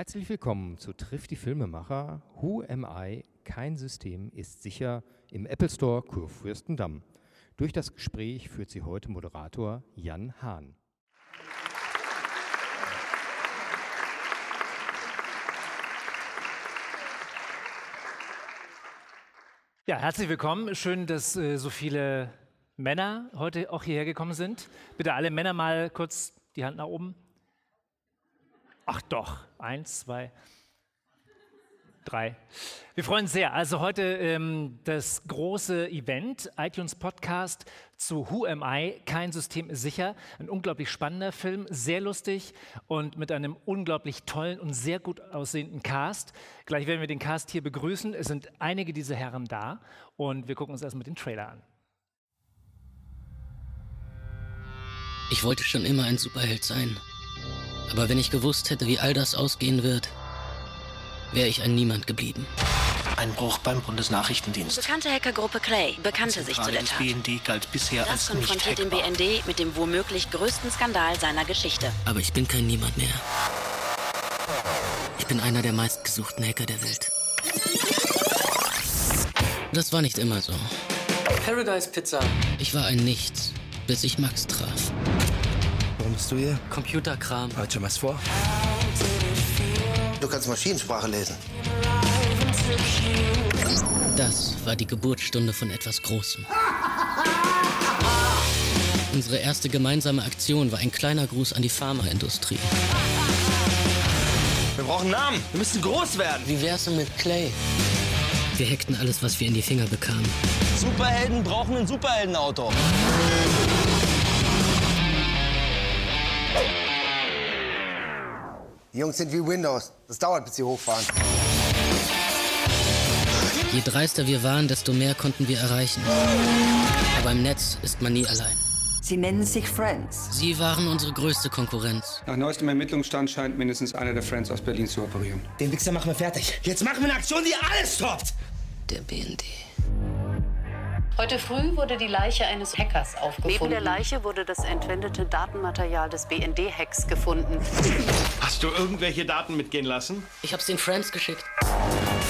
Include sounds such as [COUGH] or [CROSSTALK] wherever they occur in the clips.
Herzlich willkommen zu Trifft die Filmemacher. Who am I? Kein System ist sicher im Apple Store Kurfürstendamm. Durch das Gespräch führt sie heute Moderator Jan Hahn. Ja, herzlich willkommen. Schön, dass äh, so viele Männer heute auch hierher gekommen sind. Bitte alle Männer mal kurz die Hand nach oben. Ach doch, eins, zwei, drei. Wir freuen uns sehr. Also heute ähm, das große Event, iTunes Podcast zu Who Am I? Kein System ist sicher. Ein unglaublich spannender Film, sehr lustig und mit einem unglaublich tollen und sehr gut aussehenden Cast. Gleich werden wir den Cast hier begrüßen. Es sind einige dieser Herren da und wir gucken uns erstmal den Trailer an. Ich wollte schon immer ein Superheld sein. Aber wenn ich gewusst hätte, wie all das ausgehen wird, wäre ich ein Niemand geblieben. Einbruch beim Bundesnachrichtendienst. Bekannte Hackergruppe Clay bekannte sich zu der Tat. BND galt bisher Das als nicht konfrontiert den. BND mit dem womöglich größten Skandal seiner Geschichte. Aber ich bin kein Niemand mehr. Ich bin einer der meistgesuchten Hacker der Welt. Das war nicht immer so. Paradise Pizza. Ich war ein Nichts, bis ich Max traf. Warum bist du hier? Computerkram. Hat schon was vor? Du kannst Maschinensprache lesen. Das war die Geburtsstunde von etwas Großem. [LAUGHS] Unsere erste gemeinsame Aktion war ein kleiner Gruß an die Pharmaindustrie. Wir brauchen Namen. Wir müssen groß werden. Wie wär's denn mit Clay? Wir hackten alles, was wir in die Finger bekamen. Superhelden brauchen ein Superheldenauto. Die Jungs sind wie Windows. Das dauert, bis sie hochfahren. Je dreister wir waren, desto mehr konnten wir erreichen. Aber im Netz ist man nie allein. Sie nennen sich Friends. Sie waren unsere größte Konkurrenz. Nach neuestem Ermittlungsstand scheint mindestens einer der Friends aus Berlin zu operieren. Den Wichser machen wir fertig. Jetzt machen wir eine Aktion, die alles stoppt. Der BND. Heute früh wurde die Leiche eines Hackers aufgefunden. Neben der Leiche wurde das entwendete Datenmaterial des BND-Hacks gefunden. Hast du irgendwelche Daten mitgehen lassen? Ich hab's den Friends geschickt.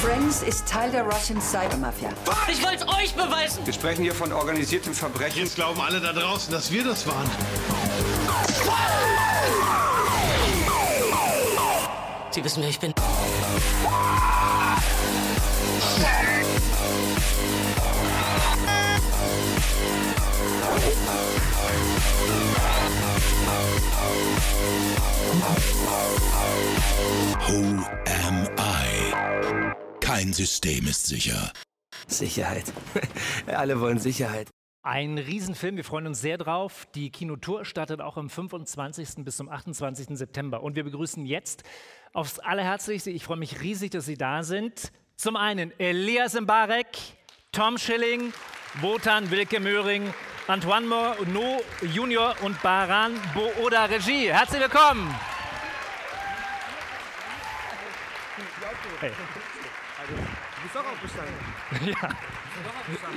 Friends ist Teil der Russian Cyber Mafia. Ich wollte es euch beweisen. Wir sprechen hier von organisiertem Verbrechen. Jetzt glauben alle da draußen, dass wir das waren. Sie wissen, wer ich bin. [LAUGHS] Who am I? Kein System ist sicher. Sicherheit. [LAUGHS] Alle wollen Sicherheit. Ein Riesenfilm, wir freuen uns sehr drauf. Die Kinotour startet auch am 25. bis zum 28. September. Und wir begrüßen jetzt aufs Allerherzlichste, ich freue mich riesig, dass Sie da sind. Zum einen Elias Mbarek, Tom Schilling, Wotan Wilke Möhring, Antoine Monod Junior und Baran Booda Regie. Herzlich willkommen. Hey. Du bist doch aufgestanden. Ja,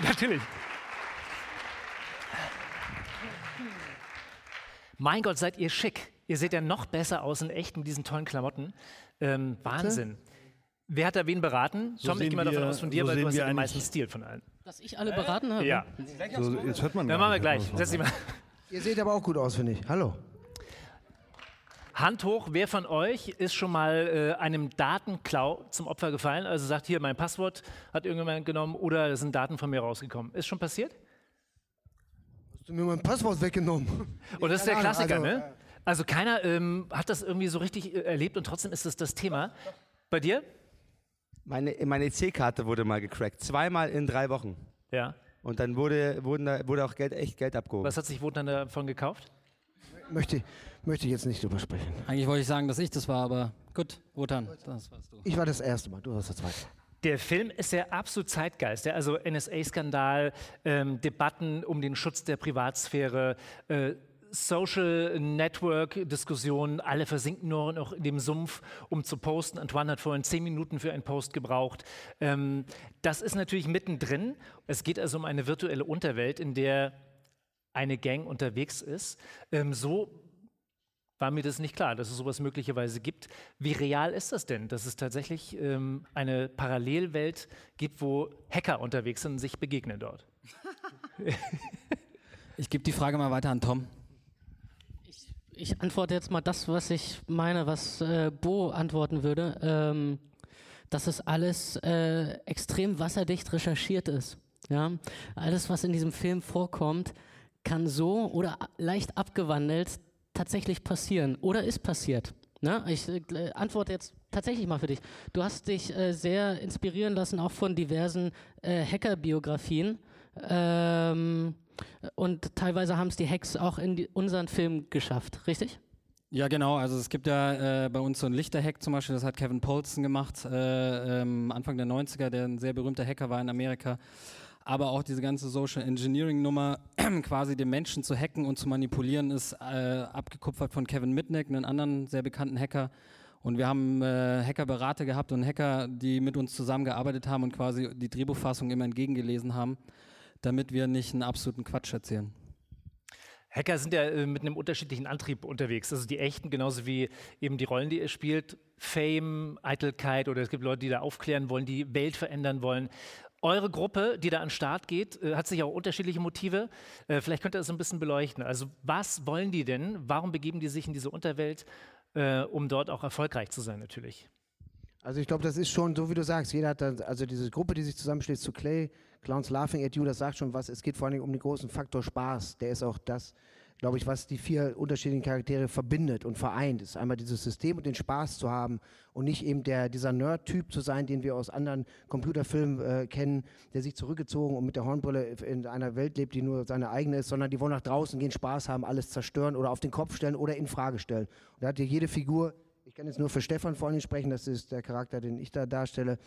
natürlich. Mein Gott, seid ihr schick. Ihr seht ja noch besser aus in echt mit diesen tollen Klamotten. Ähm, Wahnsinn. Wer hat da wen beraten? So Tom, ich gehe mal davon aus von dir, so weil du hast ja den meisten Stil von allen. Dass ich alle beraten habe? Ja, So, jetzt hört man dann machen wir gleich. Setz dich mal. Ihr seht aber auch gut aus, finde ich. Hallo. Hand hoch, wer von euch ist schon mal äh, einem Datenklau zum Opfer gefallen? Also sagt hier, mein Passwort hat irgendjemand genommen oder es sind Daten von mir rausgekommen. Ist schon passiert? Hast du mir mein Passwort weggenommen? [LAUGHS] Und das ist der Klassiker, also, ne? Also keiner ähm, hat das irgendwie so richtig äh, erlebt und trotzdem ist es das Thema. Bei dir? Meine, meine EC-Karte wurde mal gecrackt. Zweimal in drei Wochen. Ja. Und dann wurde, wurden da, wurde auch Geld, echt Geld abgehoben. Was hat sich Wotan davon gekauft? Möchte, möchte ich jetzt nicht drüber sprechen. Eigentlich wollte ich sagen, dass ich das war, aber gut, Wotan, das warst du. Ich war das erste Mal, du warst das zweite. Der Film ist ja absolut Zeitgeist. Ja? Also NSA-Skandal, ähm, Debatten um den Schutz der Privatsphäre, äh, Social Network-Diskussionen, alle versinken nur noch in dem Sumpf, um zu posten. Antoine hat vorhin zehn Minuten für einen Post gebraucht. Ähm, das ist natürlich mittendrin. Es geht also um eine virtuelle Unterwelt, in der eine Gang unterwegs ist. Ähm, so war mir das nicht klar, dass es sowas möglicherweise gibt. Wie real ist das denn, dass es tatsächlich ähm, eine Parallelwelt gibt, wo Hacker unterwegs sind und sich begegnen dort? [LAUGHS] ich gebe die Frage mal weiter an Tom. Ich, antworte jetzt mal das, was ich meine, was äh, Bo antworten würde. Ähm, dass es alles äh, extrem wasserdicht recherchiert ist. Ja? Alles, was in diesem Film vorkommt, kann so oder leicht abgewandelt tatsächlich passieren oder ist passiert. Ne? Ich äh, antworte jetzt tatsächlich mal für dich. Du hast dich äh, sehr inspirieren lassen, auch von diversen äh, Hacker-Biografien. Ähm, und teilweise haben es die Hacks auch in die, unseren Film geschafft, richtig? Ja, genau. Also es gibt ja äh, bei uns so einen Lichterhack zum Beispiel, das hat Kevin Polson gemacht, äh, ähm, Anfang der 90er, der ein sehr berühmter Hacker war in Amerika. Aber auch diese ganze Social Engineering Nummer, [CLEARS THROAT] quasi den Menschen zu hacken und zu manipulieren, ist äh, abgekupfert von Kevin Mitnick, einem anderen sehr bekannten Hacker. Und wir haben äh, Hackerberater gehabt und Hacker, die mit uns zusammengearbeitet haben und quasi die Drehbuchfassung immer entgegengelesen haben, damit wir nicht einen absoluten Quatsch erzählen. Hacker sind ja äh, mit einem unterschiedlichen Antrieb unterwegs. Also die echten, genauso wie eben die Rollen, die er spielt. Fame, Eitelkeit oder es gibt Leute, die da aufklären wollen, die Welt verändern wollen. Eure Gruppe, die da an den Start geht, äh, hat sich auch unterschiedliche Motive. Äh, vielleicht könnt ihr das ein bisschen beleuchten. Also was wollen die denn? Warum begeben die sich in diese Unterwelt, um dort auch erfolgreich zu sein natürlich? Also ich glaube, das ist schon so, wie du sagst. Jeder hat dann, also diese Gruppe, die sich zusammenschließt zu Clay, Clowns Laughing at You, das sagt schon was. Es geht vor allem um den großen Faktor Spaß. Der ist auch das, glaube ich, was die vier unterschiedlichen Charaktere verbindet und vereint. Ist einmal dieses System und den Spaß zu haben und nicht eben der, dieser Nerd-Typ zu sein, den wir aus anderen Computerfilmen äh, kennen, der sich zurückgezogen und mit der Hornbrille in einer Welt lebt, die nur seine eigene ist, sondern die wollen nach draußen gehen, Spaß haben, alles zerstören oder auf den Kopf stellen oder in Frage stellen. Und da hat ja jede Figur ich kann jetzt nur für Stefan vor allem sprechen, das ist der Charakter, den ich da darstelle.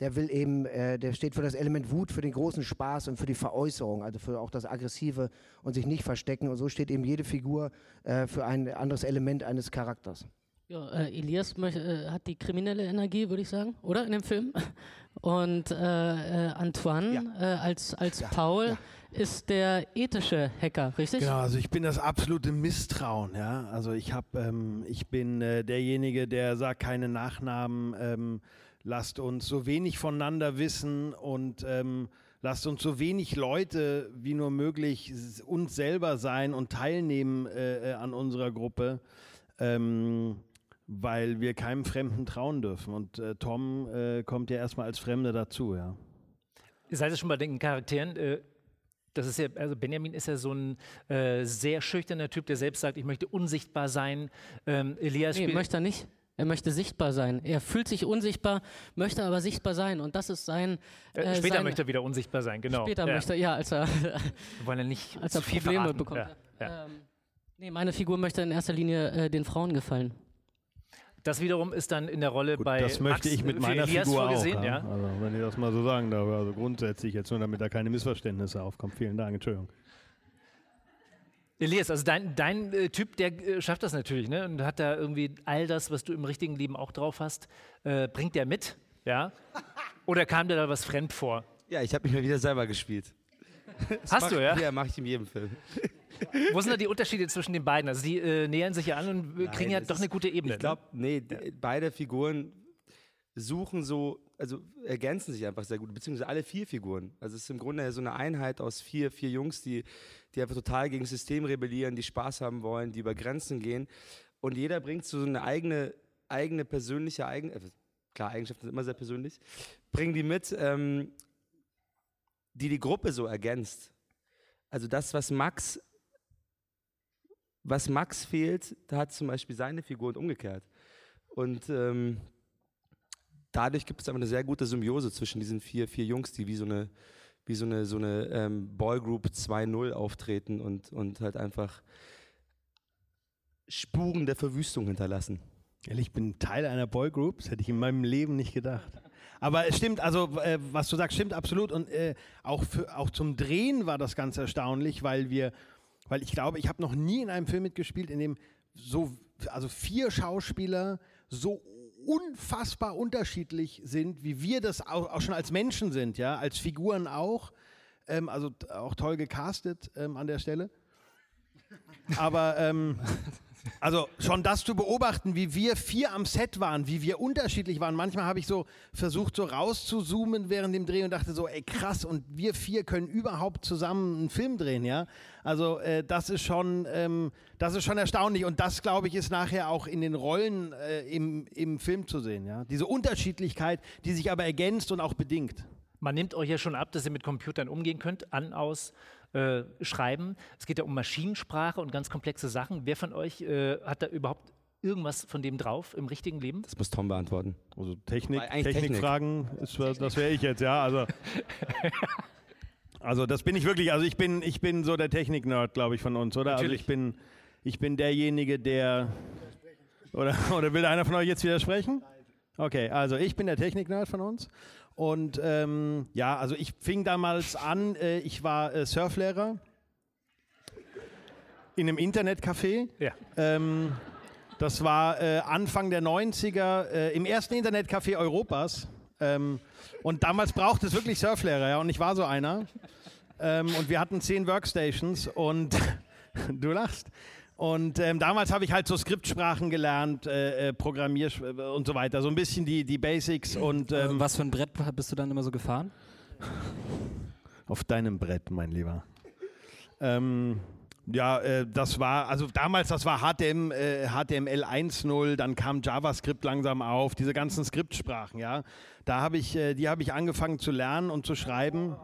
Der will eben, äh, der steht für das Element Wut, für den großen Spaß und für die Veräußerung, also für auch das Aggressive und sich nicht verstecken. Und so steht eben jede Figur äh, für ein anderes Element eines Charakters. Ja, äh, Elias äh, hat die kriminelle Energie, würde ich sagen, oder in dem Film. [LAUGHS] Und äh, äh, Antoine ja. Äh, als, als ja. Paul ja. ist der ethische Hacker, richtig? Genau, also ich bin das absolute Misstrauen. Ja? Also ich, hab, ähm, ich bin äh, derjenige, der sagt keine Nachnamen, ähm, lasst uns so wenig voneinander wissen und ähm, lasst uns so wenig Leute wie nur möglich uns selber sein und teilnehmen an unserer Gruppe. Ähm, weil wir keinem Fremden trauen dürfen. Und äh, Tom äh, kommt ja erstmal als Fremder dazu, ja. Ihr seid ja schon bei den Charakteren. Äh, das ist ja, also Benjamin ist ja so ein äh, sehr schüchterner Typ, der selbst sagt, ich möchte unsichtbar sein. Ähm, Elias nee, möchte er nicht. Er möchte sichtbar sein. Er fühlt sich unsichtbar, möchte aber sichtbar sein. Und das ist sein. Äh, äh später sein, möchte er wieder unsichtbar sein, genau. Später ja. möchte er, ja, als er, wollen ja nicht [LAUGHS] als er Probleme verraten. bekommt. Ja. Ja. Ähm, nee, meine Figur möchte in erster Linie äh, den Frauen gefallen. Das wiederum ist dann in der Rolle Gut, bei. Das möchte ich mit meiner Elias Figur auch. Ja? Ja? Also, wenn ich das mal so sagen darf. Also grundsätzlich jetzt nur, damit da keine Missverständnisse aufkommen. Vielen Dank, Entschuldigung. Elias, also dein, dein äh, Typ, der äh, schafft das natürlich, ne? Und hat da irgendwie all das, was du im richtigen Leben auch drauf hast, äh, bringt der mit, ja? Oder kam dir da was fremd vor? Ja, ich habe mich mal wieder selber gespielt. Das Hast du, ja? Ja, mache ich in jedem Film. [LAUGHS] Wo sind da die Unterschiede zwischen den beiden? Also die äh, nähern sich ja an und Nein, kriegen ja doch eine gute Ebene. Ich glaube, ne? nee, ja. beide Figuren suchen so, also ergänzen sich einfach sehr gut, beziehungsweise alle vier Figuren. Also es ist im Grunde so eine Einheit aus vier, vier Jungs, die, die einfach total gegen das System rebellieren, die Spaß haben wollen, die über Grenzen gehen. Und jeder bringt so eine eigene, eigene persönliche, eigene, äh, klar, Eigenschaften sind immer sehr persönlich, bringen die mit, ähm, die die Gruppe so ergänzt. Also das, was Max was Max fehlt, da hat zum Beispiel seine Figur und umgekehrt. Und ähm, dadurch gibt es aber eine sehr gute Symbiose zwischen diesen vier, vier Jungs, die wie so eine, wie so eine, so eine ähm, Boygroup 2.0 auftreten und, und halt einfach Spuren der Verwüstung hinterlassen. Ich bin Teil einer Boygroup, das hätte ich in meinem Leben nicht gedacht. Aber es stimmt, also äh, was du sagst, stimmt absolut. Und äh, auch, für, auch zum Drehen war das ganz erstaunlich, weil wir weil ich glaube, ich habe noch nie in einem Film mitgespielt, in dem so, also vier Schauspieler so unfassbar unterschiedlich sind, wie wir das auch, auch schon als Menschen sind, ja, als Figuren auch. Ähm, also auch toll gecastet ähm, an der Stelle. Aber ähm, [LAUGHS] Also schon das zu beobachten, wie wir vier am Set waren, wie wir unterschiedlich waren. Manchmal habe ich so versucht, so rauszuzoomen während dem Dreh und dachte so, ey krass, und wir vier können überhaupt zusammen einen Film drehen, ja. Also äh, das ist schon, ähm, das ist schon erstaunlich und das, glaube ich, ist nachher auch in den Rollen äh, im, im Film zu sehen, ja. Diese Unterschiedlichkeit, die sich aber ergänzt und auch bedingt. Man nimmt euch ja schon ab, dass ihr mit Computern umgehen könnt, an, aus, äh, schreiben. Es geht ja um Maschinensprache und ganz komplexe Sachen. Wer von euch äh, hat da überhaupt irgendwas von dem drauf im richtigen Leben? Das muss Tom beantworten. Also Technik, Technikfragen, ist, das wäre ich jetzt, ja. Also, [LAUGHS] also das bin ich wirklich, also ich bin, ich bin so der Technik-Nerd, glaube ich, von uns, oder? Natürlich. Also ich bin, ich bin derjenige, der. Oder, oder will einer von euch jetzt widersprechen? Okay, also ich bin der Technik-Nerd von uns. Und ähm, ja, also ich fing damals an, äh, ich war äh, Surflehrer in einem Internetcafé. Ja. Ähm, das war äh, Anfang der 90er äh, im ersten Internetcafé Europas. Ähm, und damals brauchte es wirklich Surflehrer, ja, und ich war so einer. Ähm, und wir hatten zehn Workstations und [LAUGHS] du lachst. Und ähm, damals habe ich halt so Skriptsprachen gelernt, äh, äh, Programmier und so weiter, so ein bisschen die, die Basics und ähm, Was für ein Brett bist du dann immer so gefahren? auf deinem Brett, mein Lieber. Ähm, ja, äh, das war, also damals, das war HTM, äh, HTML 1.0, dann kam JavaScript langsam auf, diese ganzen Skriptsprachen, ja. Da habe ich, äh, die habe ich angefangen zu lernen und zu schreiben.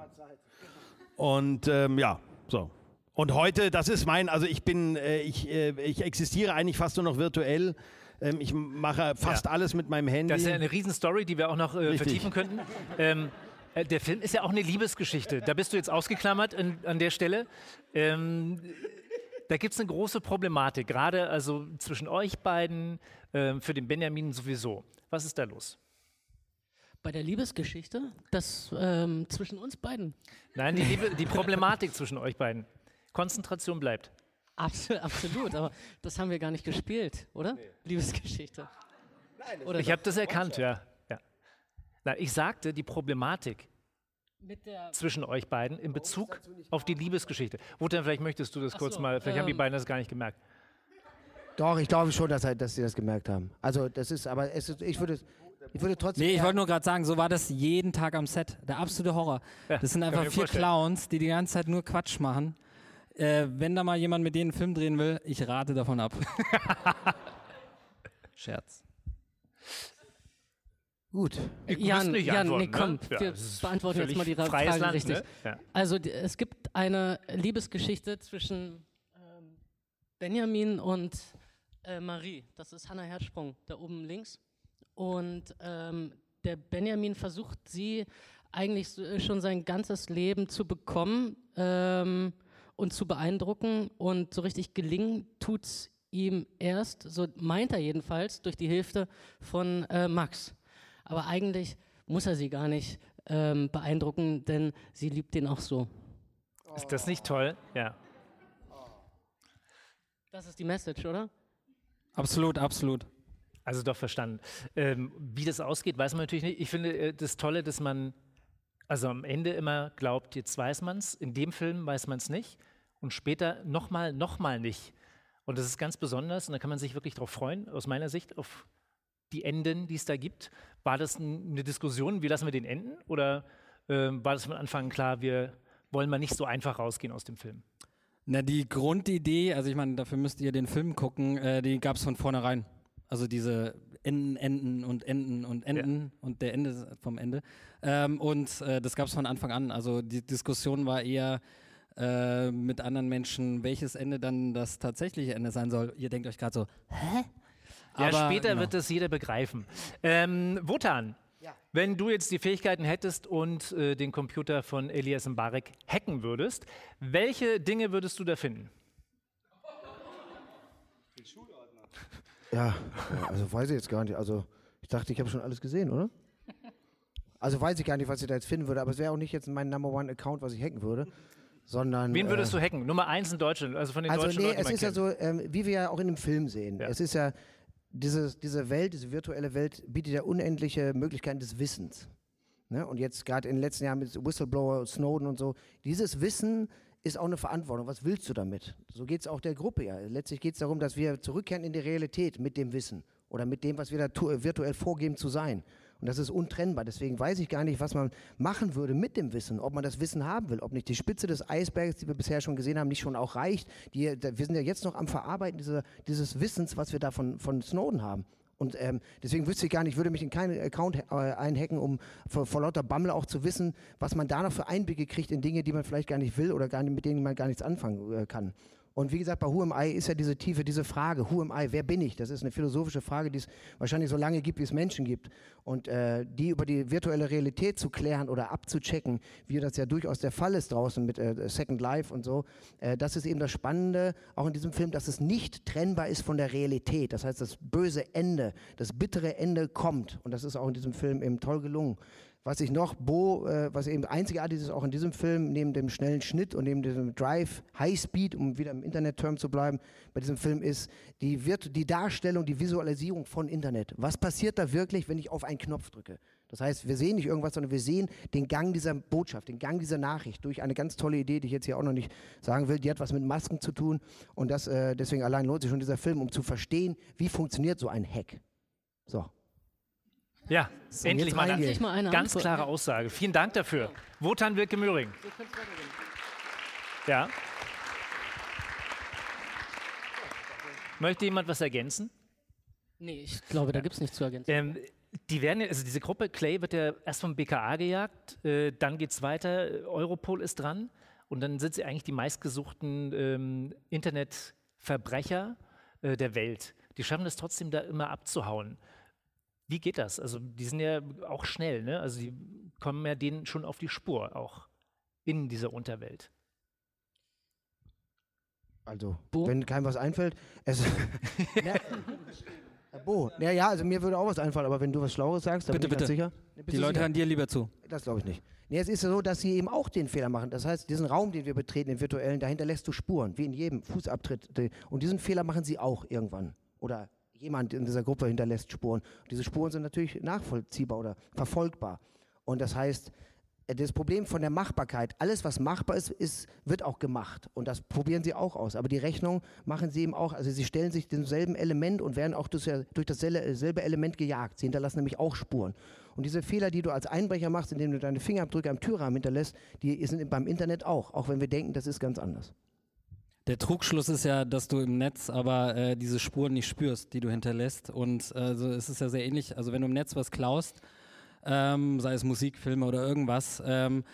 Und ähm, ja, so. Und heute, das ist mein, also ich bin, äh, ich, äh, ich existiere eigentlich fast nur noch virtuell. Ähm, ich mache fast Ja. alles mit meinem Handy. Das ist ja eine Riesenstory, die wir auch noch äh, vertiefen könnten. Ähm, äh, der Film ist ja auch eine Liebesgeschichte. Da bist du jetzt ausgeklammert in, an der Stelle. Ähm, da gibt es eine große Problematik, gerade also zwischen euch beiden, ähm, für den Benjamin sowieso. Was ist da los? Bei der Liebesgeschichte, das ähm, zwischen uns beiden. Nein, die, Liebe, die Problematik zwischen euch beiden. Konzentration bleibt. Absolut, absolut, aber das haben wir gar nicht gespielt, oder? Liebesgeschichte. Oder ich habe das erkannt, ja. ja. Na, ich sagte die Problematik Mit der zwischen euch beiden in Bezug auf die Liebesgeschichte. Wotan, vielleicht möchtest du das Ach kurz so, mal, vielleicht haben die ähm, beiden das gar nicht gemerkt. Doch, ich glaube schon, dass, dass sie das gemerkt haben. Also das ist, aber es ist, ich würde, ich würde trotzdem. Nee, ich wollte nur gerade sagen, so war das jeden Tag am Set. Der absolute Horror. Ja, das sind einfach vier vorstellen. Clowns, die die ganze Zeit nur Quatsch machen. Äh, wenn da mal jemand mit denen einen Film drehen will, ich rate davon ab. [LAUGHS] Scherz. Gut. Müsst Jan, nicht Jan, nee, komm, ne? Ja, wir ist beantworten jetzt mal die Frage Land, richtig. ne? Ja. Also es gibt eine Liebesgeschichte zwischen ähm, Benjamin und äh, Marie. Das ist Hannah Herzsprung, da oben links. Und ähm, der Benjamin versucht sie eigentlich äh, schon sein ganzes Leben zu bekommen ähm, und zu beeindrucken. Und so richtig gelingen tut es ihm erst, so meint er jedenfalls, durch die Hilfe von äh, Max. Aber eigentlich muss er sie gar nicht ähm, beeindrucken, denn sie liebt ihn auch so. Ist das nicht toll? Ja. Das ist die Message, oder? Absolut, absolut. Also doch verstanden. Ähm, wie das ausgeht, weiß man natürlich nicht. Ich finde äh, das Tolle, dass man also am Ende immer glaubt, jetzt weiß man es. In dem Film weiß man es nicht. Und später nochmal, nochmal nicht. Und das ist ganz besonders. Und da kann man sich wirklich darauf freuen, aus meiner Sicht, auf die Enden, die es da gibt. War das eine Diskussion, wie lassen wir den enden? Oder ähm, war das von Anfang an klar, wir wollen mal nicht so einfach rausgehen aus dem Film? Na, die Grundidee, also ich meine, dafür müsst ihr den Film gucken, äh, die gab es von vornherein. Also diese Enden, Enden und Enden und Enden und der Ende vom Ende. Ähm, und äh, das gab es von Anfang an. Also die Diskussion war eher äh, mit anderen Menschen, welches Ende dann das tatsächliche Ende sein soll. Ihr denkt euch gerade so, hä? Ja, Aber, später genau. wird das jeder begreifen. Ähm, Wotan, wenn du jetzt die Fähigkeiten hättest und äh, den Computer von Elias Mbarek hacken würdest, welche Dinge würdest du da finden? Ja, ja, also weiß ich jetzt gar nicht. Also ich dachte, ich habe schon alles gesehen, oder? Also weiß ich gar nicht, was ich da jetzt finden würde, aber es wäre auch nicht jetzt mein Number One Account, was ich hacken würde, sondern. Wen würdest äh, du hacken? Nummer eins in Deutschland, also von den Also deutschen nee, Leuten, es ist ja kennt. so, ähm, wie wir ja auch in dem Film sehen. Es ist ja, diese, diese Welt, diese virtuelle Welt bietet ja unendliche Möglichkeiten des Wissens. Ne? Und jetzt gerade in den letzten Jahren mit Whistleblower, Snowden und so, dieses Wissen ist auch eine Verantwortung. Was willst du damit? So geht es auch der Gruppe ja. Letztlich geht es darum, dass wir zurückkehren in die Realität mit dem Wissen oder mit dem, was wir da tu- virtuell vorgeben zu sein. Und das ist untrennbar. Deswegen weiß ich gar nicht, was man machen würde mit dem Wissen, ob man das Wissen haben will, ob nicht die Spitze des Eisbergs, die wir bisher schon gesehen haben, nicht schon auch reicht. Die, wir sind ja jetzt noch am Verarbeiten dieser, dieses Wissens, was wir da von, von Snowden haben. Und ähm, deswegen wüsste ich gar nicht, ich würde mich in keinen Account äh, einhacken, um vor, vor lauter Bammel auch zu wissen, was man da noch für Einblicke kriegt in Dinge, die man vielleicht gar nicht will oder gar nicht, mit denen man gar nichts anfangen äh, kann. Und wie gesagt, bei Who am I ist ja diese Tiefe, diese Frage, Who am I, wer bin ich? Das ist eine philosophische Frage, die es wahrscheinlich so lange gibt, wie es Menschen gibt. Und äh, die über die virtuelle Realität zu klären oder abzuchecken, wie das ja durchaus der Fall ist draußen mit äh, Second Life und so, äh, das ist eben das Spannende, auch in diesem Film, dass es nicht trennbar ist von der Realität. Das heißt, das böse Ende, das bittere Ende kommt. Und das ist auch in diesem Film eben toll gelungen. Was ich noch, Bo, äh, was eben einzigartig ist, auch in diesem Film, neben dem schnellen Schnitt und neben diesem Drive, High Speed, um wieder im Internet-Term zu bleiben, bei diesem Film ist die, Virt die Darstellung, die Visualisierung von Internet. Was passiert da wirklich, wenn ich auf einen Knopf drücke? Das heißt, wir sehen nicht irgendwas, sondern wir sehen den Gang dieser Botschaft, den Gang dieser Nachricht durch eine ganz tolle Idee, die ich jetzt hier auch noch nicht sagen will. Die hat was mit Masken zu tun und das, äh, deswegen allein lohnt sich schon dieser Film, um zu verstehen, wie funktioniert so ein Hack. So. Ja, So, endlich, mal. Endlich mal eine ganz Antwort. klare Aussage. Vielen Dank dafür. Wotan Wilke Möhring. Ja. Möchte jemand was ergänzen? Nee, ich glaube, da gibt es nichts zu ergänzen. Ähm, die werden ja, also diese Gruppe Clay wird ja erst vom BKA gejagt, äh, dann geht es weiter, Europol ist dran und dann sind sie eigentlich die meistgesuchten ähm, Internetverbrecher äh, der Welt. Die schaffen es trotzdem da immer abzuhauen. Wie geht das? Also die sind ja auch schnell, ne? Also die kommen ja denen schon auf die Spur, auch in dieser Unterwelt. Also, wenn keinem was einfällt. Es, [LAUGHS] Herr Bo, ja, ja, also mir würde auch was einfallen, aber wenn du was Schlaues sagst, dann Bitte, bin ich ganz bitte. sicher. Nee, Die Leute sicher? hören dir lieber zu. Das glaube ich nicht. Nee, es ist ja so, dass sie eben auch den Fehler machen. Das heißt, diesen Raum, den wir betreten, den virtuellen, dahinter lässt du Spuren, wie in jedem Fußabtritt. Und diesen Fehler machen sie auch irgendwann. Oder jemand in dieser Gruppe hinterlässt Spuren. Und diese Spuren sind natürlich nachvollziehbar oder verfolgbar. Und das heißt, äh, das Problem von der Machbarkeit, alles was machbar ist, ist, wird auch gemacht. Und das probieren sie auch aus. Aber die Rechnung machen sie eben auch, also sie stellen sich demselben Element und werden auch durch, durch dasselbe selbe Element gejagt. Sie hinterlassen nämlich auch Spuren. Und diese Fehler, die du als Einbrecher machst, indem du deine Fingerabdrücke am Türrahmen hinterlässt, die sind beim Internet auch, auch wenn wir denken, das ist ganz anders. Der Trugschluss ist ja, dass du im Netz aber äh, diese Spuren nicht spürst, die du hinterlässt. Und also es ist ja sehr ähnlich. Also wenn du im Netz was klaust, ähm, sei es Musik, Filme oder irgendwas, ähm,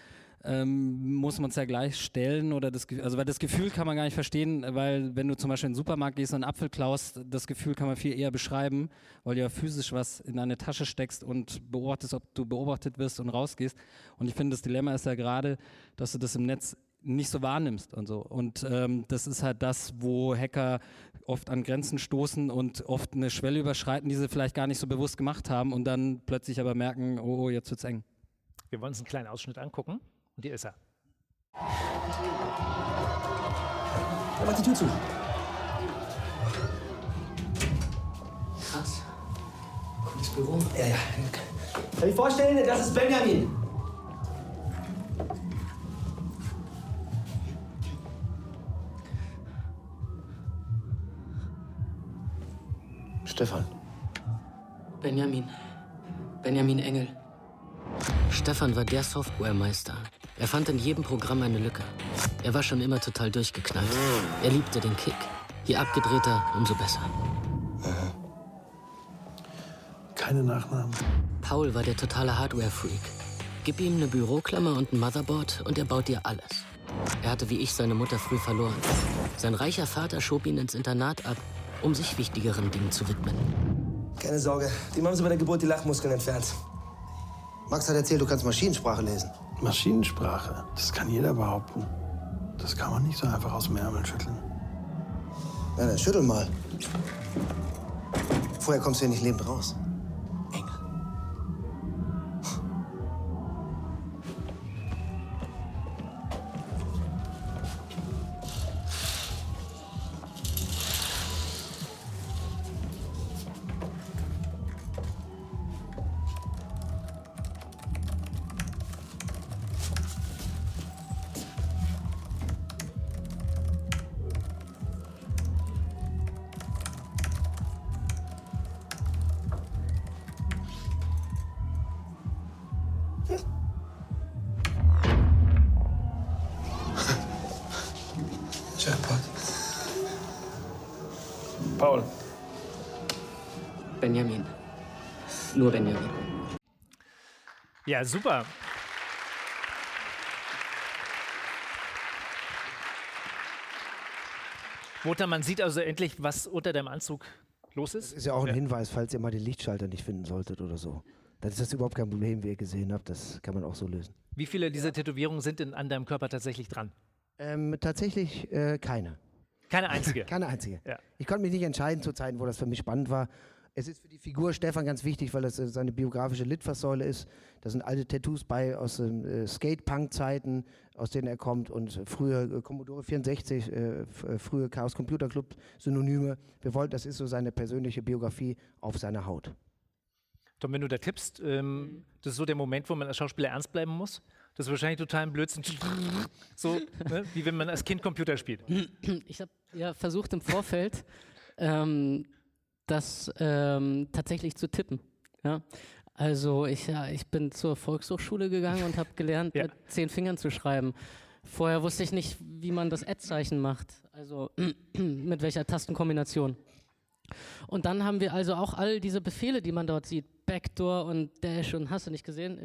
ähm, muss man es ja gleich stellen oder das, also weil das Gefühl kann man gar nicht verstehen, weil wenn du zum Beispiel in den Supermarkt gehst und einen Apfel klaust, das Gefühl kann man viel eher beschreiben, weil du ja physisch was in deine Tasche steckst und beobachtest, ob du beobachtet wirst und rausgehst. Und ich finde, das Dilemma ist ja gerade, dass du das im Netz nicht so wahrnimmst und so. Und ähm, das ist halt das, wo Hacker oft an Grenzen stoßen und oft eine Schwelle überschreiten, die sie vielleicht gar nicht so bewusst gemacht haben und dann plötzlich aber merken, oh, oh, jetzt wird's eng. Wir wollen uns einen kleinen Ausschnitt angucken und hier ist er. Mach die Tür zu. Krass. Cooles Büro. Ja, ja. Kann ich vorstellen, das ist Benjamin. Stefan. Benjamin. Benjamin Engel. Stefan war der Softwaremeister. Er fand in jedem Programm eine Lücke. Er war schon immer total durchgeknallt. Er liebte den Kick. Je abgedrehter, umso besser. Keine Nachnamen. Paul war der totale Hardware-Freak. Gib ihm eine Büroklammer und ein Motherboard und er baut dir alles. Er hatte wie ich seine Mutter früh verloren. Sein reicher Vater schob ihn ins Internat ab, um sich wichtigeren Dingen zu widmen. Keine Sorge, dem haben sie bei der Geburt die Lachmuskeln entfernt. Max hat erzählt, du kannst Maschinensprache lesen. Maschinensprache, das kann jeder behaupten. Das kann man nicht so einfach aus dem Ärmel schütteln. Na, dann schüttel mal. Vorher kommst du hier nicht lebend raus. Paul. Benjamin. Nur Benjamin. Ja, super. Mutter, man sieht also endlich, was unter deinem Anzug los ist. Das ist ja auch ein Hinweis, falls ihr mal den Lichtschalter nicht finden solltet oder so. Dann ist das überhaupt kein Problem, wie ihr gesehen habt. Das kann man auch so lösen. Wie viele dieser Tätowierungen sind denn an deinem Körper tatsächlich dran? Ähm, tatsächlich äh, keine. Keine einzige. keine einzige. Ja. Ich konnte mich nicht entscheiden zu Zeiten, wo das für mich spannend war. Es ist für die Figur Stefan ganz wichtig, weil das äh, seine biografische Litfaßsäule ist. Da sind alte Tattoos bei aus den äh, Skate-Punk-Zeiten, aus denen er kommt und früher äh, Commodore 64, äh, f- äh, frühe Chaos Computer Club Synonyme. Wir wollten, das ist so seine persönliche Biografie auf seiner Haut. Tom, wenn du da tippst, ähm, das ist so der Moment, wo man als Schauspieler ernst bleiben muss. Das ist wahrscheinlich total ein Blödsinn. [LAUGHS] So, ne? wie wenn man als Kind Computer spielt. Ich habe ja versucht im Vorfeld, ähm, das ähm, tatsächlich zu tippen. Ja? Also ich, ja, ich bin zur Volkshochschule gegangen und habe gelernt, [LAUGHS] mit zehn Fingern zu schreiben. Vorher wusste ich nicht, wie man das Ad-Zeichen macht, also [CLEARS THROAT] mit welcher Tastenkombination. Und dann haben wir also auch all diese Befehle, die man dort sieht, Backdoor und Dash und hast du nicht gesehen,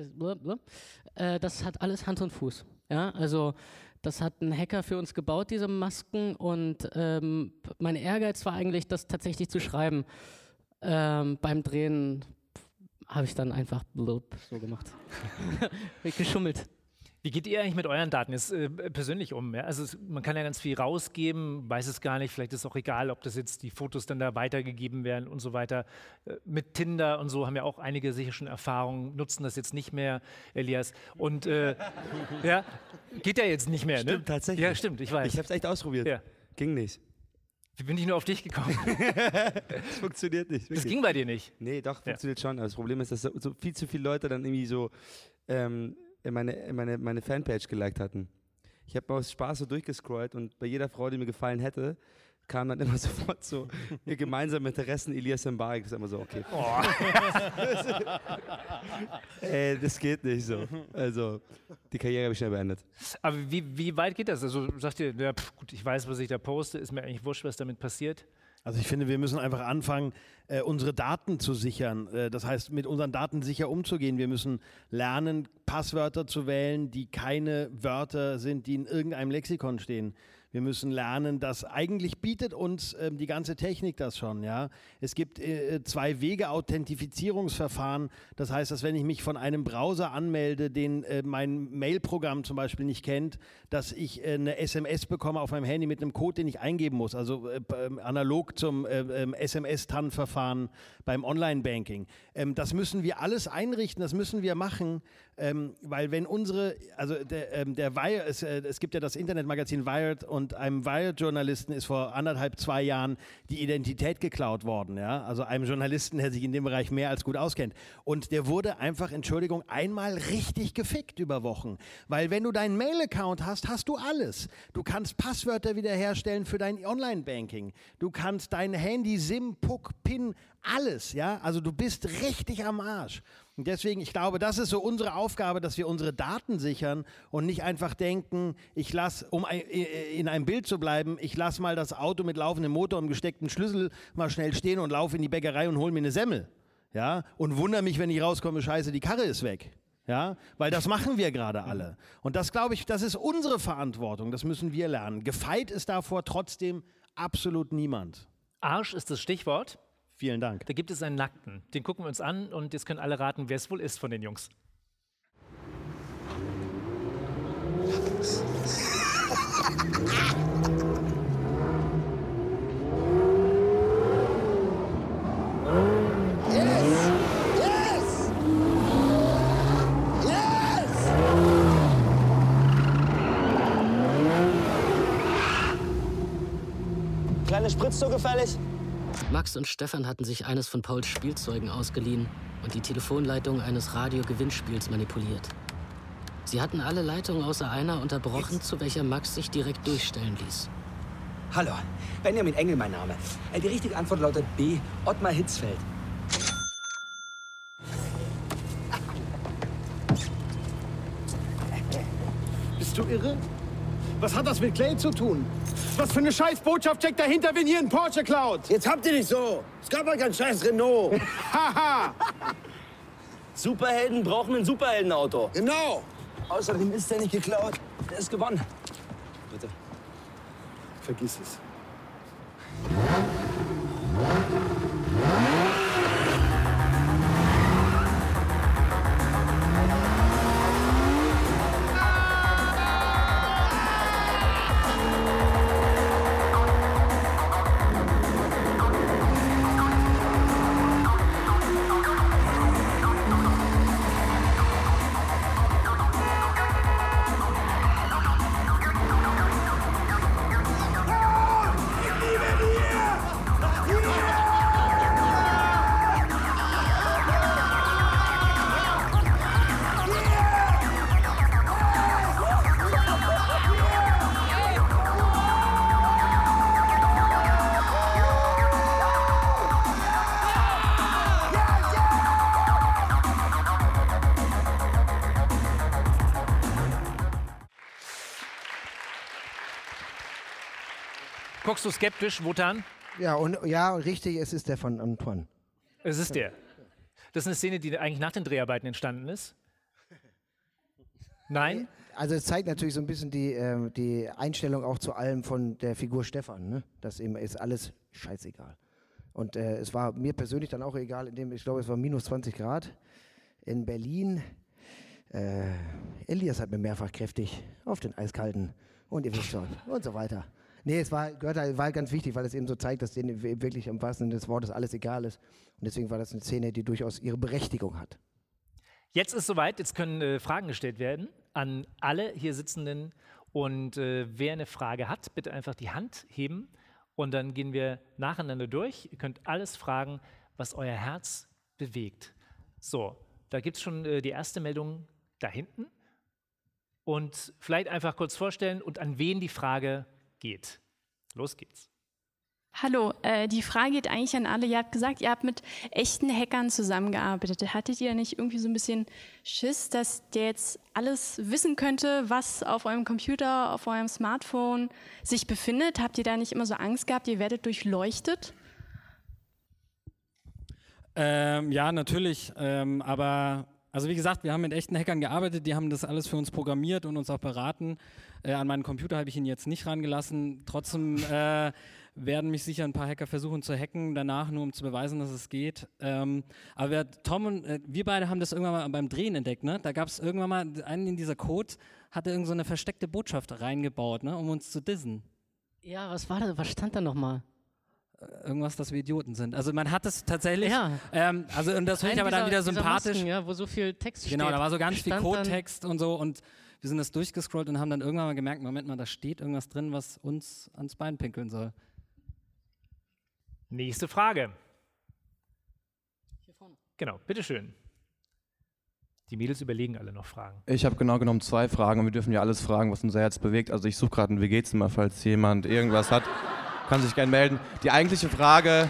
äh, das hat alles Hand und Fuß. Ja, also das hat ein Hacker für uns gebaut, diese Masken. Und ähm, mein Ehrgeiz war eigentlich, das tatsächlich zu schreiben. Ähm, beim Drehen habe ich dann einfach blub so gemacht. [LAUGHS] geschummelt. Wie geht ihr eigentlich mit euren Daten jetzt äh, persönlich um? Ja? Also es, man kann ja ganz viel rausgeben, weiß es gar nicht, vielleicht ist es auch egal, ob das jetzt die Fotos dann da weitergegeben werden und so weiter. Äh, mit Tinder und so haben ja auch einige sicher schon Erfahrungen, nutzen das jetzt nicht mehr, Elias. Und äh, [LAUGHS] ja, geht ja jetzt nicht mehr, ne? Stimmt, tatsächlich. Ja, stimmt, ich weiß. Ich habe es echt ausprobiert. Ja. Ging nicht. Wie bin ich nur auf dich gekommen? [LAUGHS] Das funktioniert nicht. Das wirklich. ging bei dir nicht. Nee, doch, funktioniert schon. Aber das Problem ist, dass so viel zu viele Leute dann irgendwie so ähm, meine, in meine, meine Fanpage geliked hatten. Ich habe mal aus Spaß so durchgescrollt und bei jeder Frau, die mir gefallen hätte, kam dann immer [LAUGHS] sofort so ihr gemeinsame Interessen Elias Mbarek. Ist immer so, okay. [LAUGHS] Ey, das geht nicht so. Also, die Karriere habe ich schnell beendet. Aber wie, wie weit geht das? Also sagt ihr, ja, pf, gut, ich weiß, was ich da poste, ist mir eigentlich wurscht, was damit passiert. Also ich finde, wir müssen einfach anfangen, äh, unsere Daten zu sichern. Äh, das heißt, mit unseren Daten sicher umzugehen. Wir müssen lernen, Passwörter zu wählen, die keine Wörter sind, die in irgendeinem Lexikon stehen. Wir müssen lernen, dass eigentlich bietet uns ähm, die ganze Technik das schon. Ja, es gibt äh, zwei Wege Authentifizierungsverfahren. Das heißt, dass wenn ich mich von einem Browser anmelde, den äh, mein Mailprogramm zum Beispiel nicht kennt, dass ich äh, eine SMS bekomme auf meinem Handy mit einem Code, den ich eingeben muss. Also äh, ähm, analog zum äh, ähm, SMS-TAN-Verfahren beim Online-Banking. Ähm, das müssen wir alles einrichten. Das müssen wir machen, ähm, weil wenn unsere, also der, ähm, der Wire, es, äh, es gibt ja das Internetmagazin Wired und einem Wired-Journalisten ist vor anderthalb, zwei Jahren die Identität geklaut worden. Ja? Also einem Journalisten, der sich in dem Bereich mehr als gut auskennt. Und der wurde einfach, Entschuldigung, einmal richtig gefickt über Wochen. Weil wenn du deinen Mail-Account hast, hast du alles. Du kannst Passwörter wiederherstellen für dein Online-Banking. Du kannst dein Handy, SIM, PUC, PIN, alles, ja. Also du bist richtig am Arsch. Deswegen, ich glaube, das ist so unsere Aufgabe, dass wir unsere Daten sichern und nicht einfach denken, ich lasse, um in einem Bild zu bleiben, ich lasse mal das Auto mit laufendem Motor und gestecktem Schlüssel mal schnell stehen und laufe in die Bäckerei und hole mir eine Semmel. Ja, und wundere mich, wenn ich rauskomme, scheiße, die Karre ist weg. Ja, weil das machen wir gerade alle. Und das glaube ich, das ist unsere Verantwortung. Das müssen wir lernen. Gefeit ist davor trotzdem absolut niemand. Arsch ist das Stichwort. Vielen Dank. Da gibt es einen Nackten. Den gucken wir uns an und jetzt können alle raten, wer es wohl ist von den Jungs. Kleine Spritz so gefällig? Max und Stefan hatten sich eines von Pauls Spielzeugen ausgeliehen und die Telefonleitung eines Radiogewinnspiels manipuliert. Sie hatten alle Leitungen außer einer unterbrochen, zu welcher Max sich direkt durchstellen ließ. Hallo, Benjamin Engel mein Name. Äh, Die richtige Antwort lautet B. Ottmar Hitzfeld. Bist du irre? Was hat das mit Clay zu tun? Was für eine Scheißbotschaft steckt dahinter, wenn ihr einen Porsche klaut? Jetzt habt ihr nicht so. Es gab ja kein scheiß Renault. Haha! Superhelden brauchen ein Superheldenauto. Genau. Außerdem ist der nicht geklaut. Der ist gewonnen. Bitte. Vergiss es. Guckst du skeptisch, Wotan? Ja, und ja, richtig, es ist der von Antoine. Es ist der. Das ist eine Szene, die eigentlich nach den Dreharbeiten entstanden ist. Nein? Also es zeigt natürlich so ein bisschen die, ähm, die Einstellung auch zu allem von der Figur Stefan. Ne? Das eben ist alles scheißegal. Und äh, es war mir persönlich dann auch egal, indem ich glaube, es war minus 20 Grad in Berlin. Äh, Elias hat mir mehrfach kräftig auf den eiskalten und ihr wisst schon und so weiter. Nee, es war, gehört, halt- war ganz wichtig, weil es eben so zeigt, dass denen wirklich im wahrsten Sinne des Wortes alles egal ist. Und deswegen war das eine Szene, die durchaus ihre Berechtigung hat. Jetzt ist soweit, jetzt können äh, Fragen gestellt werden an alle hier Sitzenden. Und äh, wer eine Frage hat, bitte einfach die Hand heben und dann gehen wir nacheinander durch. Ihr könnt alles fragen, was euer Herz bewegt. So, da gibt es schon äh, die erste Meldung da hinten. Und vielleicht einfach kurz vorstellen und an wen die Frage geht. Los geht's. Hallo, äh, die Frage geht eigentlich an alle. Ihr habt gesagt, ihr habt mit echten Hackern zusammengearbeitet. Hattet ihr nicht irgendwie so ein bisschen Schiss, dass der jetzt alles wissen könnte, was auf eurem Computer, auf eurem Smartphone sich befindet? Habt ihr da nicht immer so Angst gehabt, ihr werdet durchleuchtet? Ähm, ja, natürlich. Ähm, aber, also wie gesagt, wir haben mit echten Hackern gearbeitet, die haben das alles für uns programmiert und uns auch beraten. Äh, an meinen Computer habe ich ihn jetzt nicht rangelassen. Trotzdem [LAUGHS] äh, werden mich sicher ein paar Hacker versuchen zu hacken, danach nur um zu beweisen, dass es geht. Ähm, aber wir, Tom und äh, wir beide haben das irgendwann mal beim Drehen entdeckt. Ne? Da gab es irgendwann mal einen in dieser Code, hatte irgend so eine versteckte Botschaft reingebaut, ne? um uns zu dissen. Ja, was war da? Was stand da nochmal? Irgendwas, dass wir Idioten sind. Also man hat es tatsächlich. Ja. Ähm, also und das finde ich aber dann wieder sympathisch. Masken, ja, wo so viel Text Genau, steht. da war so ganz viel Code-Text und so und wir sind das durchgescrollt und haben dann irgendwann mal gemerkt, Moment mal, da steht irgendwas drin, was uns ans Bein pinkeln soll. Nächste Frage. Genau, bitteschön. Die Mädels überlegen alle noch Fragen. Ich habe genau genommen zwei Fragen und wir dürfen ja alles fragen, was unser Herz bewegt. Also ich suche gerade ein WG-Zimmer, falls jemand irgendwas hat, kann sich gerne melden. Die eigentliche Frage.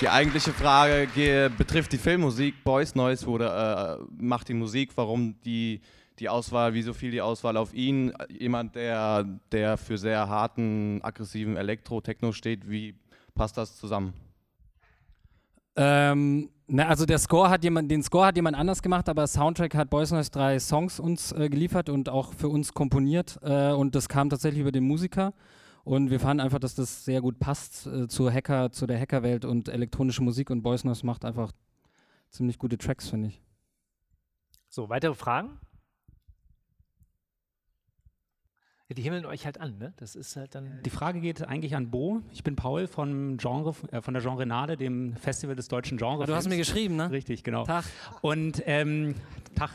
Die eigentliche Frage ge- betrifft die Filmmusik. Boys Noise wurde, äh, macht die Musik. Warum die, die Auswahl, wieso fiel die Auswahl auf ihn? Jemand, der, der für sehr harten, aggressiven Elektro-Techno steht. Wie passt das zusammen? Ähm, na, also der Score hat jemand, den Score hat jemand anders gemacht, aber Soundtrack hat Boys Noise drei Songs uns äh, geliefert und auch für uns komponiert äh, und das kam tatsächlich über den Musiker und wir fanden einfach, dass das sehr gut passt äh, zur Hacker, zu der Hackerwelt und elektronische Musik und Boys Noise macht einfach ziemlich gute Tracks, finde ich. So, weitere Fragen? Ja, die himmeln euch halt an, ne? Das ist halt dann. Die Frage geht eigentlich an Bo. Ich bin Paul vom Genre, äh, von der Genrenade, dem Festival des deutschen Genres. Du hast mir geschrieben, ne? Richtig, genau. Tag. Und ähm, Tag.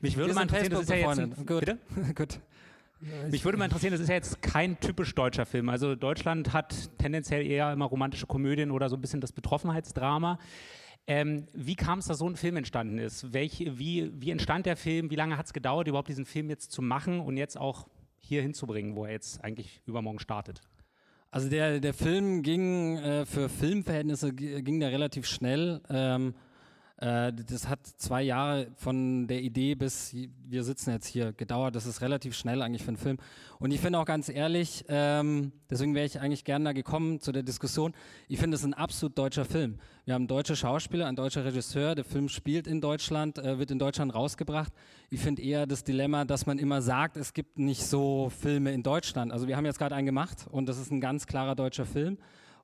Mich würde mal interessieren, das ist ja jetzt ein. Gut. Bitte? [LAUGHS] Mich würde mal interessieren, das ist ja jetzt kein typisch deutscher Film. Also Deutschland hat tendenziell eher immer romantische Komödien oder so ein bisschen das Betroffenheitsdrama. Ähm, wie kam es, dass so ein Film entstanden ist? Welch, wie, wie entstand der Film? Wie lange hat es gedauert, überhaupt diesen Film jetzt zu machen und jetzt auch hier hinzubringen, wo er jetzt eigentlich übermorgen startet? Also der, der Film ging äh, für Filmverhältnisse g- ging der relativ schnell. Ähm, Äh, das hat zwei Jahre von der Idee bis wir sitzen jetzt hier gedauert. Das ist relativ schnell eigentlich für einen Film. Und ich finde auch ganz ehrlich, ähm, deswegen wäre ich eigentlich gerne da gekommen zu der Diskussion. Ich finde es ein absolut deutscher Film. Wir haben deutsche Schauspieler, ein deutscher Regisseur. Der Film spielt in Deutschland, äh, wird in Deutschland rausgebracht. Ich finde eher das Dilemma, dass man immer sagt, es gibt nicht so Filme in Deutschland. Also wir haben jetzt gerade einen gemacht und das ist ein ganz klarer deutscher Film.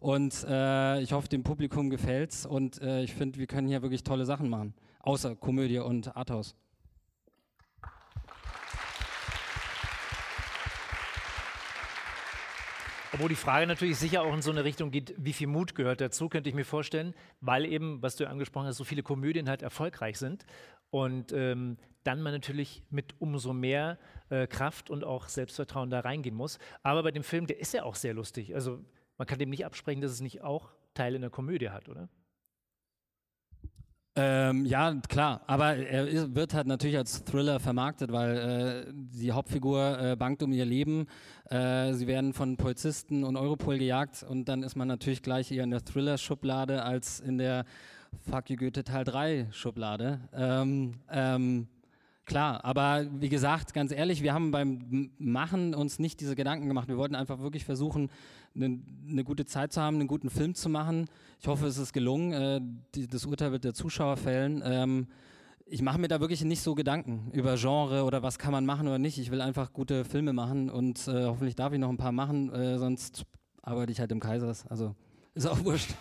Und äh, ich hoffe, dem Publikum gefällt's. Und äh, ich finde, wir können hier wirklich tolle Sachen machen. Außer Komödie und Arthouse. Obwohl die Frage natürlich sicher auch in so eine Richtung geht, wie viel Mut gehört dazu, könnte ich mir vorstellen, weil eben, was du angesprochen hast, so viele Komödien halt erfolgreich sind und ähm, dann man natürlich mit umso mehr äh, Kraft und auch Selbstvertrauen da reingehen muss. Aber bei dem Film, der ist ja auch sehr lustig. Also man kann dem nicht absprechen, dass es nicht auch Teile in der Komödie hat, oder? Ähm, ja, klar, aber er wird halt natürlich als Thriller vermarktet, weil äh, die Hauptfigur äh, bangt um ihr Leben. Äh, sie werden von Polizisten und Europol gejagt und dann ist man natürlich gleich eher in der Thriller-Schublade als in der Fuck you Goethe Teil 3 Schublade. Ähm, ähm, Klar, aber wie gesagt, ganz ehrlich, wir haben beim Machen uns nicht diese Gedanken gemacht. Wir wollten einfach wirklich versuchen, eine, eine gute Zeit zu haben, einen guten Film zu machen. Ich hoffe, es ist gelungen. Äh, die, das Urteil wird der Zuschauer fällen. Ähm, ich mache mir da wirklich nicht so Gedanken über Genre oder was kann man machen oder nicht. Ich will einfach gute Filme machen und äh, hoffentlich darf ich noch ein paar machen, äh, sonst arbeite ich halt im Kaisers. Also ist auch wurscht.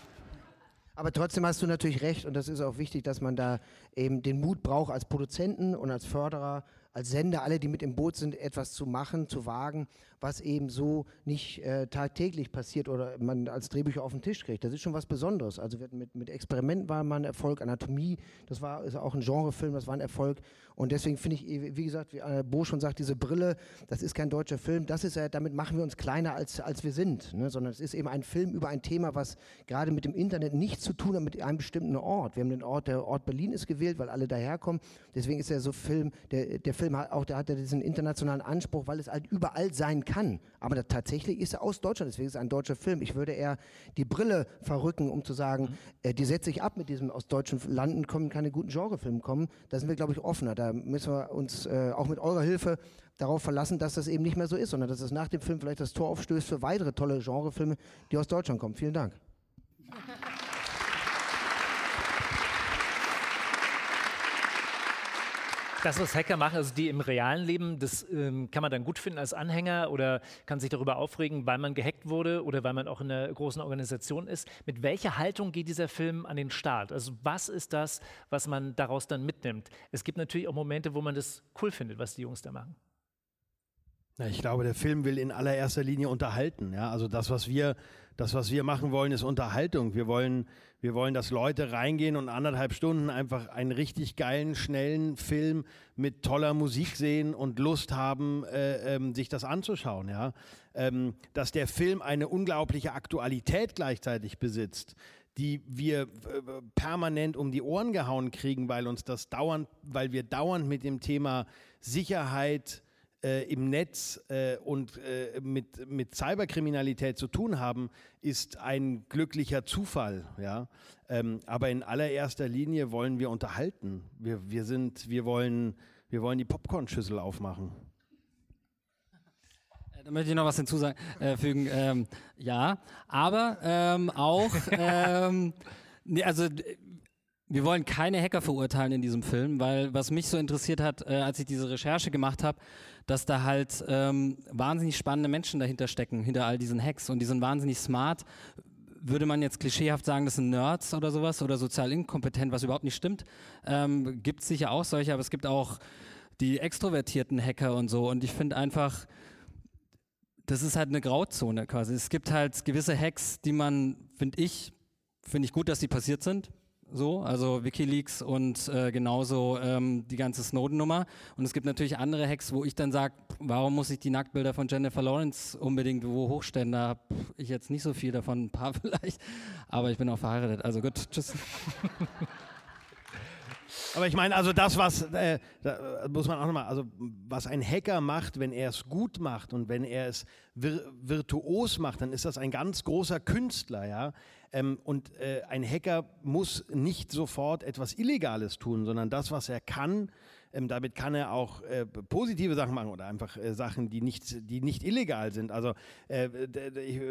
Aber trotzdem hast du natürlich recht und das ist auch wichtig, dass man da eben den Mut braucht als Produzenten und als Förderer, als Sender, alle, die mit im Boot sind, etwas zu machen, zu wagen, was eben so nicht äh, tagtäglich passiert oder man als Drehbücher auf den Tisch kriegt. Das ist schon was Besonderes. Also mit, mit Experiment war mal ein Erfolg, Anatomie, das war ist auch ein Genrefilm, das war ein Erfolg. Und deswegen finde ich, wie gesagt, wie äh, Bo schon sagt, diese Brille, das ist kein deutscher Film, das ist ja, damit machen wir uns kleiner als, als wir sind, ne? sondern es ist eben ein Film über ein Thema, was gerade mit dem Internet nichts zu tun hat mit einem bestimmten Ort. Wir haben den Ort, der Ort Berlin ist gewählt, weil alle daherkommen. Deswegen ist er so Film, der, der Film hat auch, der hat ja diesen internationalen Anspruch, weil es halt überall sein kann. Aber da, tatsächlich ist er aus Deutschland, deswegen ist er ein deutscher Film. Ich würde eher die Brille verrücken, um zu sagen, mhm. äh, die setze ich ab mit diesem aus deutschen Landen kommen keine guten Genrefilme kommen. Da sind wir, glaube ich, offener. Da müssen wir uns äh, auch mit eurer Hilfe darauf verlassen, dass das eben nicht mehr so ist, sondern dass es nach dem Film vielleicht das Tor aufstößt für weitere tolle Genrefilme, die aus Deutschland kommen. Vielen Dank. Das, was Hacker machen, also die im realen Leben, das ähm, kann man dann gut finden als Anhänger oder kann sich darüber aufregen, weil man gehackt wurde oder weil man auch in einer großen Organisation ist. Mit welcher Haltung geht dieser Film an den Start? Also was ist das, was man daraus dann mitnimmt? Es gibt natürlich auch Momente, wo man das cool findet, was die Jungs da machen. Ich glaube, der Film will in allererster Linie unterhalten. Ja? Also das, was wir, das, was wir machen wollen, ist Unterhaltung. Wir wollen, wir wollen, dass Leute reingehen und anderthalb Stunden einfach einen richtig geilen, schnellen Film mit toller Musik sehen und Lust haben, äh, ähm, sich das anzuschauen. Ja? Ähm, dass der Film eine unglaubliche Aktualität gleichzeitig besitzt die wir äh, permanent um die Ohren gehauen kriegen, weil uns das dauernd, weil wir dauernd mit dem Thema Sicherheit, äh, im Netz äh, und äh, mit, mit Cyberkriminalität zu tun haben, ist ein glücklicher Zufall. Ja? Ähm, aber in allererster Linie wollen wir unterhalten. Wir, wir, sind, wir, wollen, wir wollen die Popcornschüssel aufmachen. Äh, da möchte ich noch was hinzufügen. Äh, ähm, ja, aber ähm, auch, [LAUGHS] ähm, nee, also wir wollen keine Hacker verurteilen in diesem Film, weil was mich so interessiert hat, äh, als ich diese Recherche gemacht habe, dass da halt ähm, wahnsinnig spannende Menschen dahinter stecken, hinter all diesen Hacks und die sind wahnsinnig smart. Würde man jetzt klischeehaft sagen, das sind Nerds oder sowas oder sozial inkompetent, was überhaupt nicht stimmt. Ähm, gibt es sicher auch solche, aber es gibt auch die extrovertierten Hacker und so. Und ich finde einfach, das ist halt eine Grauzone quasi. Es gibt halt gewisse Hacks, die man, finde ich, finde ich gut, dass die passiert sind so, also Wikileaks und äh, genauso ähm, die ganze Snowden-Nummer. Und es gibt natürlich andere Hacks, wo ich dann sage, warum muss ich die Nacktbilder von Jennifer Lawrence unbedingt wo hochstellen? Da habe ich jetzt nicht so viel davon, ein paar [LAUGHS] vielleicht, aber ich bin auch verheiratet. Also gut, tschüss. [LAUGHS] Aber ich meine, also das, was, äh, da muss man auch nochmal, also was ein Hacker macht, wenn er es gut macht und wenn er es vir virtuos macht, dann ist das ein ganz großer Künstler, ja. Ähm, und äh, ein Hacker muss nicht sofort etwas Illegales tun, sondern das, was er kann, ähm, damit kann er auch äh, positive Sachen machen oder einfach äh, Sachen, die nicht, die nicht illegal sind. Also äh,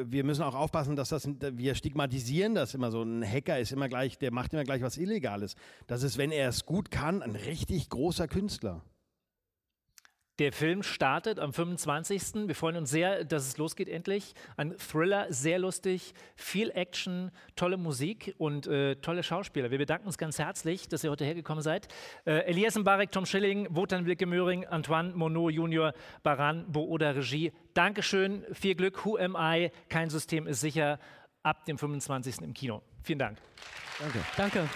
wir müssen auch aufpassen, dass das, wir stigmatisieren das immer so. Ein Hacker ist immer gleich, der macht immer gleich was Illegales. Das ist, wenn er es gut kann, ein richtig großer Künstler. Der Film startet am 25. Wir freuen uns sehr, dass es losgeht endlich. Ein Thriller, sehr lustig, viel Action, tolle Musik und äh, tolle Schauspieler. Wir bedanken uns ganz herzlich, dass ihr heute hergekommen seid. Äh, Elias Mbarek, Tom Schilling, Wotan Wilke Möhring, Antoine Monod Junior, Baran Booda Regie. Dankeschön, viel Glück, Who am I? Kein System ist sicher. Ab dem 25. im Kino. Vielen Dank. Danke. Danke.